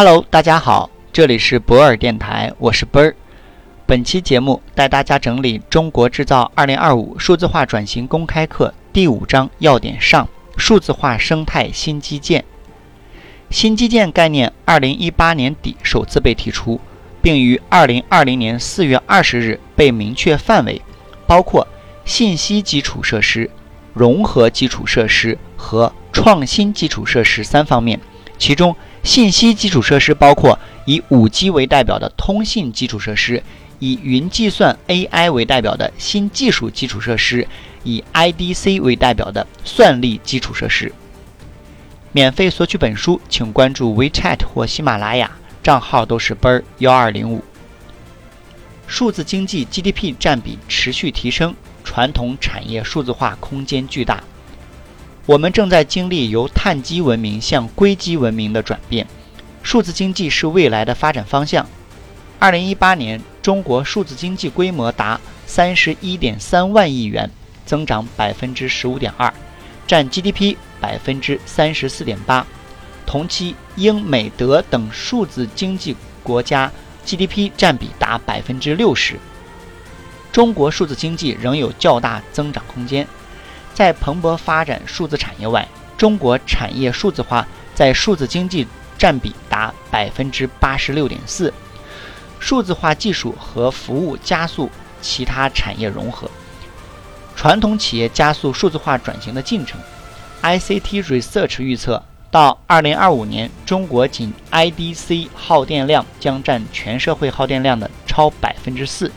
Hello，大家好，这里是博尔电台，我是奔儿。本期节目带大家整理《中国制造2025数字化转型公开课》第五章要点上：数字化生态新基建。新基建概念2018年底首次被提出，并于2020年4月20日被明确范围，包括信息基础设施、融合基础设施和创新基础设施三方面，其中。信息基础设施包括以 5G 为代表的通信基础设施，以云计算 AI 为代表的新技术基础设施，以 IDC 为代表的算力基础设施。免费索取本书，请关注 WeChat 或喜马拉雅，账号都是奔儿幺二零五。数字经济 GDP 占比持续提升，传统产业数字化空间巨大。我们正在经历由碳基文明向硅基文明的转变，数字经济是未来的发展方向。二零一八年，中国数字经济规模达三十一点三万亿元，增长百分之十五点二，占 GDP 百分之三十四点八。同期，英美德等数字经济国家 GDP 占比达百分之六十。中国数字经济仍有较大增长空间。在蓬勃发展数字产业外，中国产业数字化在数字经济占比达百分之八十六点四，数字化技术和服务加速其他产业融合，传统企业加速数字化转型的进程。ICT Research 预测，到二零二五年，中国仅 IDC 耗电量将占全社会耗电量的超百分之四。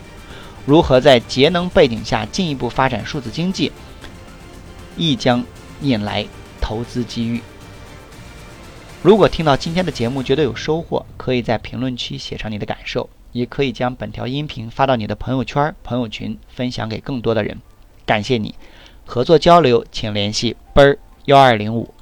如何在节能背景下进一步发展数字经济？亦将引来投资机遇。如果听到今天的节目觉得有收获，可以在评论区写上你的感受，也可以将本条音频发到你的朋友圈、朋友群，分享给更多的人。感谢你，合作交流请联系奔儿幺二零五。